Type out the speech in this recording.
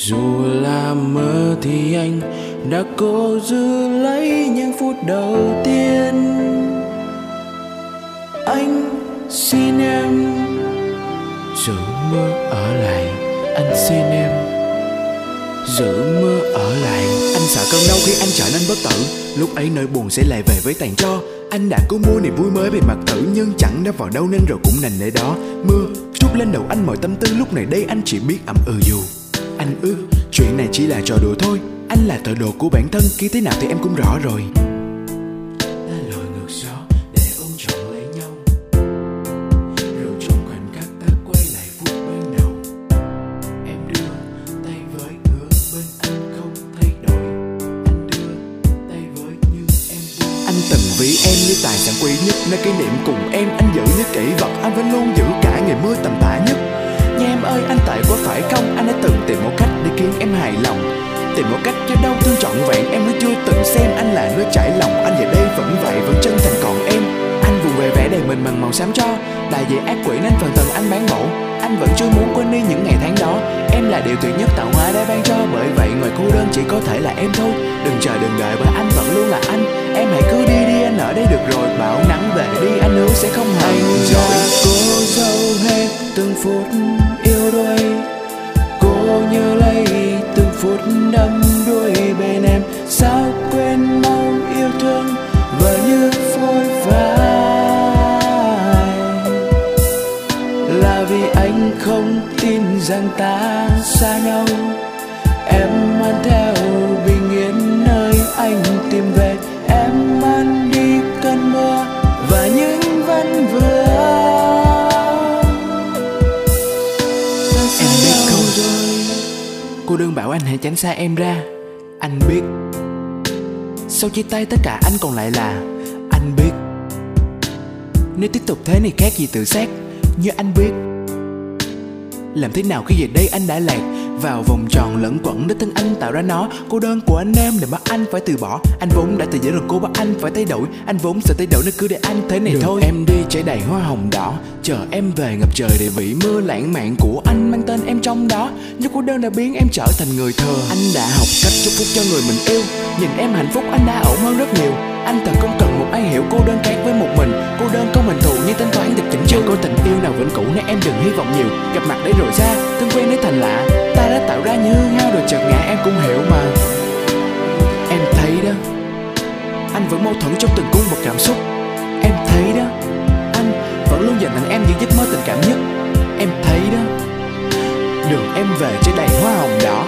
dù là mơ thì anh đã cố giữ lấy những phút đầu tiên. Anh xin em giữ mơ ở lại. Anh xin em giữ mơ ở lại. Anh sợ cơn đau khi anh trở nên bất tử. Lúc ấy nỗi buồn sẽ lại về với tàn cho anh đã cố mua niềm vui mới về mặt thử, nhưng chẳng đã vào đâu nên rồi cũng nành nơi đó. Mưa trút lên đầu anh mọi tâm tư. Lúc này đây anh chỉ biết ẩm ừ dù anh. Ư chuyện này chỉ là trò đùa thôi. Anh là tội đồ của bản thân, khi thế nào thì em cũng rõ rồi. Ta lội ngược gió để ôm trọn lấy nhau. Rồi trong khoảnh khắc ta quay lại phút ban đầu em đưa tay với bên anh không thay đổi. Anh đưa tay với như em anh từng ví em như tài sản quý nhất, nơi kỷ niệm cùng em, anh giữ như kỷ vật. Anh vẫn luôn giữ cả ngày mưa tầm tã nhất. Nha em ơi anh tại quá phải không? Anh đã từng tìm một cách để khiến em hài lòng. Tìm một cách cho đau thương trọn vẹn Em mới chưa từng xem anh là nơi trải lòng. Anh giờ đây vẫn vậy vẫn chân thành. Còn em Anh vùng về vẻ đầy mình bằng màu xám cho. Đại diện ác quỷ nên phần tầng anh bán mẫu. Anh vẫn chưa muốn quên đi những ngày tháng đó. Em là điều tuyệt nhất tạo hóa đã ban cho. Bởi vậy ngoài cô đơn chỉ có thể là em thôi. Đừng chờ đừng đợi bởi anh vẫn luôn là anh. Em hãy cứ đi đi anh ở đây được rồi. Bão nắng về đi anh hứa sẽ không hề rồi cố dâu hết từng phút phút đắm đuôi bên em, sao quên mau yêu thương và như phôi phai? Là vì anh không tin rằng ta xa nhau. Em mang theo bình yên nơi anh tìm về. Em mang đi cơn mưa và những vấn vương bảo anh hãy tránh xa em ra. Anh biết. Sau chia tay tất cả anh còn lại là, Anh biết. Nếu tiếp tục thế này khác gì tự sát Như anh biết. Làm thế nào khi về đây anh đã lạc? Vào vòng tròn lẫn quẩn để thân anh tạo ra nó. Cô đơn của anh em để bắt anh phải từ bỏ. Anh vốn đã từ giỡn rồi cô bắt anh phải thay đổi. Anh vốn sợ thay đổi nên cứ để anh thế này Đường thôi. em đi trái đầy hoa hồng đỏ. Chờ em về ngập trời để vị mưa lãng mạn của anh mang tên em trong đó. Nhưng cô đơn đã biến em trở thành người thờ anh đã học cách chúc phúc cho người mình yêu. Nhìn em hạnh phúc anh đã ổn hơn rất nhiều. Anh thật không cần một ai hiểu cô đơn khác với một mình. Cô đơn không yêu cũ nên em đừng hy vọng nhiều. Gặp mặt để rồi xa thân quen để thành lạ. Ta đã tạo ra như hư hao rồi, chợt ngã em cũng hiểu mà. Em thấy đó, anh vẫn mâu thuẫn trong từng cung bậc cảm xúc. Em thấy đó, anh vẫn luôn dành tặng em những giấc mơ tình cảm nhất. Em thấy đó, đường em về trên đầy hoa hồng đỏ.